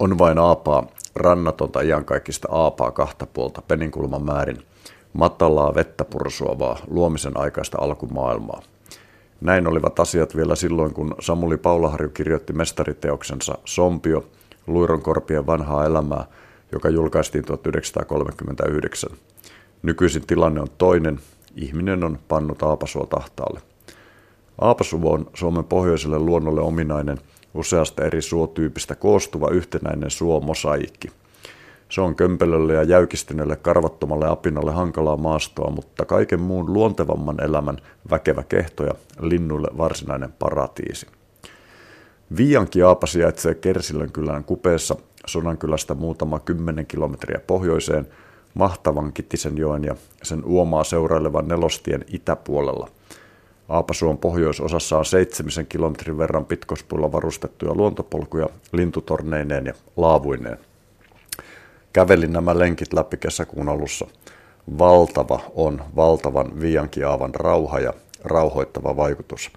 On vain aapaa, rannatonta iankaikkista aapaa kahta puolta peninkulman määrin, matalaa vettä pursuavaa luomisen aikaista alkumaailmaa. Näin olivat asiat vielä silloin, kun Samuli Paulaharju kirjoitti mestariteoksensa Sompio, Luironkorpien vanhaa elämää, joka julkaistiin 1939. Nykyisin tilanne on toinen, ihminen on pannut Aapasua tahtaalle. Aapasuo on Suomen pohjoiselle luonnolle ominainen – useasta eri suotyypistä koostuva yhtenäinen suomosaikki. Se on kömpelölle ja jäykistyneelle karvattomalle apinalle hankalaa maastoa, mutta kaiken muun luontevamman elämän väkevä kehto ja linnuille varsinainen paratiisi. Viianki aapa sijaitsee Kersilön kylän kupeessa Sonankylästä muutama kymmenen kilometriä pohjoiseen mahtavan Kittisenjoen ja sen uomaa seurailevan nelostien itäpuolella – Aapasuon pohjoisosassa on seitsemisen kilometrin verran pitkospuilla varustettuja luontopolkuja lintutorneineen ja laavuineen. Kävelin nämä lenkit läpi kesäkuun alussa. Valtava on valtavan viiankiaavan rauha ja rauhoittava vaikutus.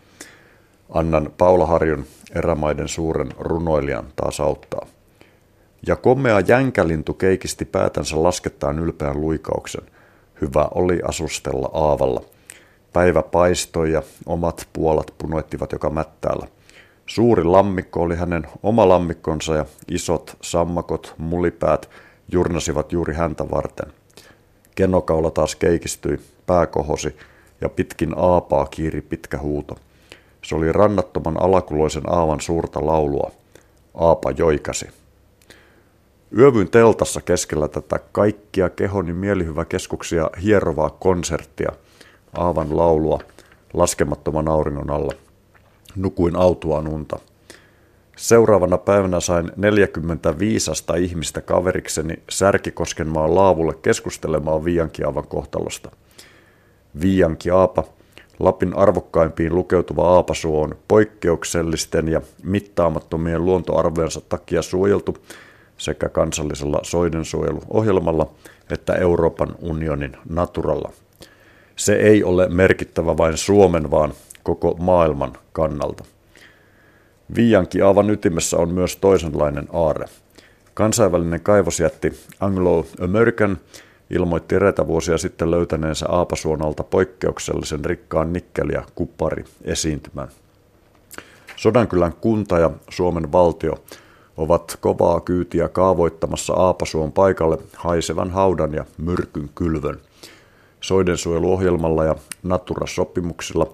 Annan Paula Harjun erämaiden suuren runoilijan taas auttaa. Ja komea jänkälintu keikisti päätänsä laskettaan ylpeän luikauksen. Hyvä oli asustella aavalla – Päivä paistoi ja omat puolat punoittivat joka mättäällä. Suuri lammikko oli hänen oma lammikkonsa ja isot sammakot, mulipäät jurnasivat juuri häntä varten. Kenokaula taas keikistyi, pää kohosi ja pitkin aapaa kiiri pitkä huuto. Se oli rannattoman alakuloisen aavan suurta laulua. Aapa joikasi. Yövyin teltassa keskellä tätä kaikkia kehoni mielihyvä keskuksia hierovaa konserttia – aavan laulua laskemattoman auringon alla. Nukuin autuaan unta. Seuraavana päivänä sain 45 ihmistä kaverikseni Särkikoskenmaan laavulle keskustelemaan Viiankiaavan kohtalosta. Viiankiaapa, Lapin arvokkaimpiin lukeutuva aapasuo on poikkeuksellisten ja mittaamattomien luontoarvojensa takia suojeltu sekä kansallisella soidensuojeluohjelmalla että Euroopan unionin naturalla – se ei ole merkittävä vain Suomen, vaan koko maailman kannalta. Viianki aavan ytimessä on myös toisenlainen aare. Kansainvälinen kaivosjätti Anglo-American ilmoitti eräitä vuosia sitten löytäneensä Aapasuonalta poikkeuksellisen rikkaan nikkeli- ja kuppari esiintymän. Sodankylän kunta ja Suomen valtio ovat kovaa kyytiä kaavoittamassa Aapasuon paikalle haisevan haudan ja myrkyn kylvön – soidensuojeluohjelmalla ja Natura-sopimuksilla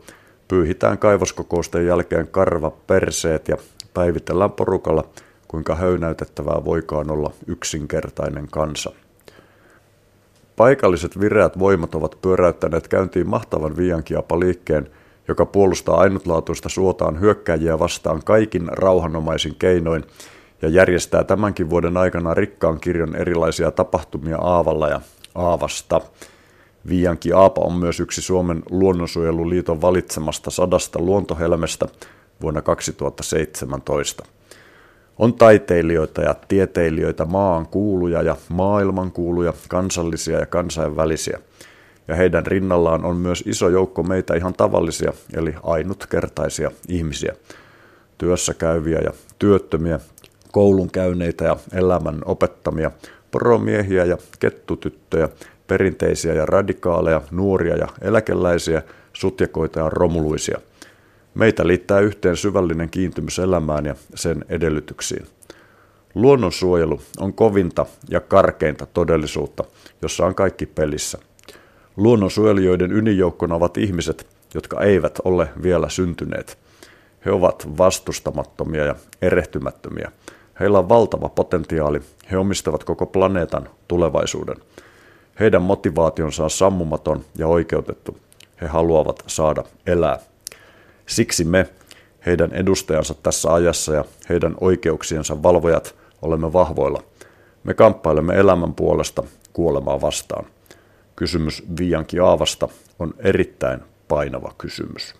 pyyhitään kaivoskokousten jälkeen karva perseet ja päivitellään porukalla, kuinka höynäytettävää voikaan olla yksinkertainen kansa. Paikalliset vireät voimat ovat pyöräyttäneet käyntiin mahtavan viiankiapa-liikkeen, joka puolustaa ainutlaatuista suotaan hyökkäjiä vastaan kaikin rauhanomaisin keinoin ja järjestää tämänkin vuoden aikana rikkaan kirjon erilaisia tapahtumia Aavalla ja Aavasta – Viianki Aapa on myös yksi Suomen luonnonsuojeluliiton valitsemasta sadasta luontohelmestä vuonna 2017. On taiteilijoita ja tieteilijöitä, maan kuuluja ja maailman kuuluja, kansallisia ja kansainvälisiä. Ja heidän rinnallaan on myös iso joukko meitä ihan tavallisia, eli ainutkertaisia ihmisiä. Työssä käyviä ja työttömiä, koulun käyneitä ja elämän opettamia, poromiehiä ja kettutyttöjä, perinteisiä ja radikaaleja, nuoria ja eläkeläisiä, sutjakoita ja romuluisia. Meitä liittää yhteen syvällinen kiintymys elämään ja sen edellytyksiin. Luonnonsuojelu on kovinta ja karkeinta todellisuutta, jossa on kaikki pelissä. Luonnonsuojelijoiden ydinjoukkona ovat ihmiset, jotka eivät ole vielä syntyneet. He ovat vastustamattomia ja erehtymättömiä. Heillä on valtava potentiaali. He omistavat koko planeetan tulevaisuuden. Heidän motivaationsa on sammumaton ja oikeutettu. He haluavat saada elää. Siksi me, heidän edustajansa tässä ajassa ja heidän oikeuksiensa valvojat, olemme vahvoilla. Me kamppailemme elämän puolesta kuolemaa vastaan. Kysymys Viianki Aavasta on erittäin painava kysymys.